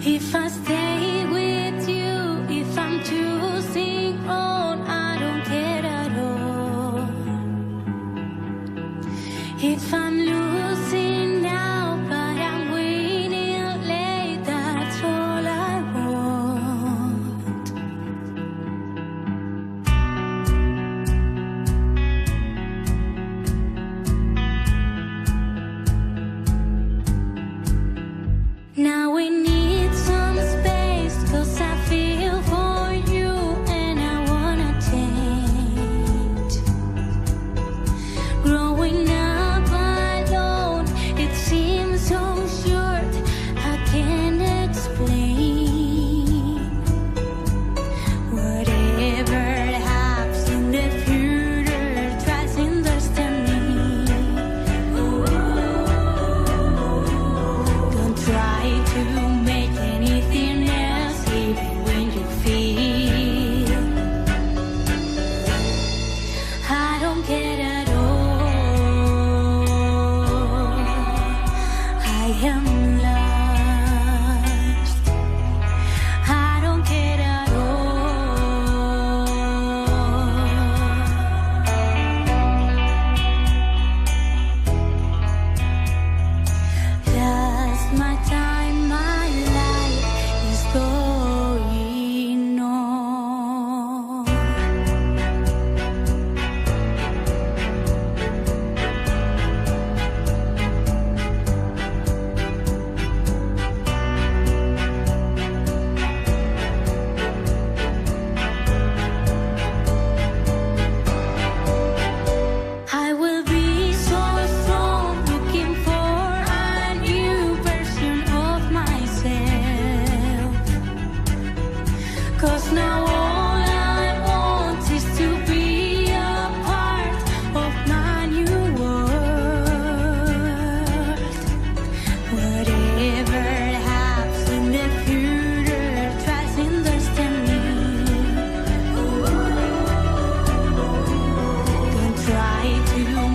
If I stay with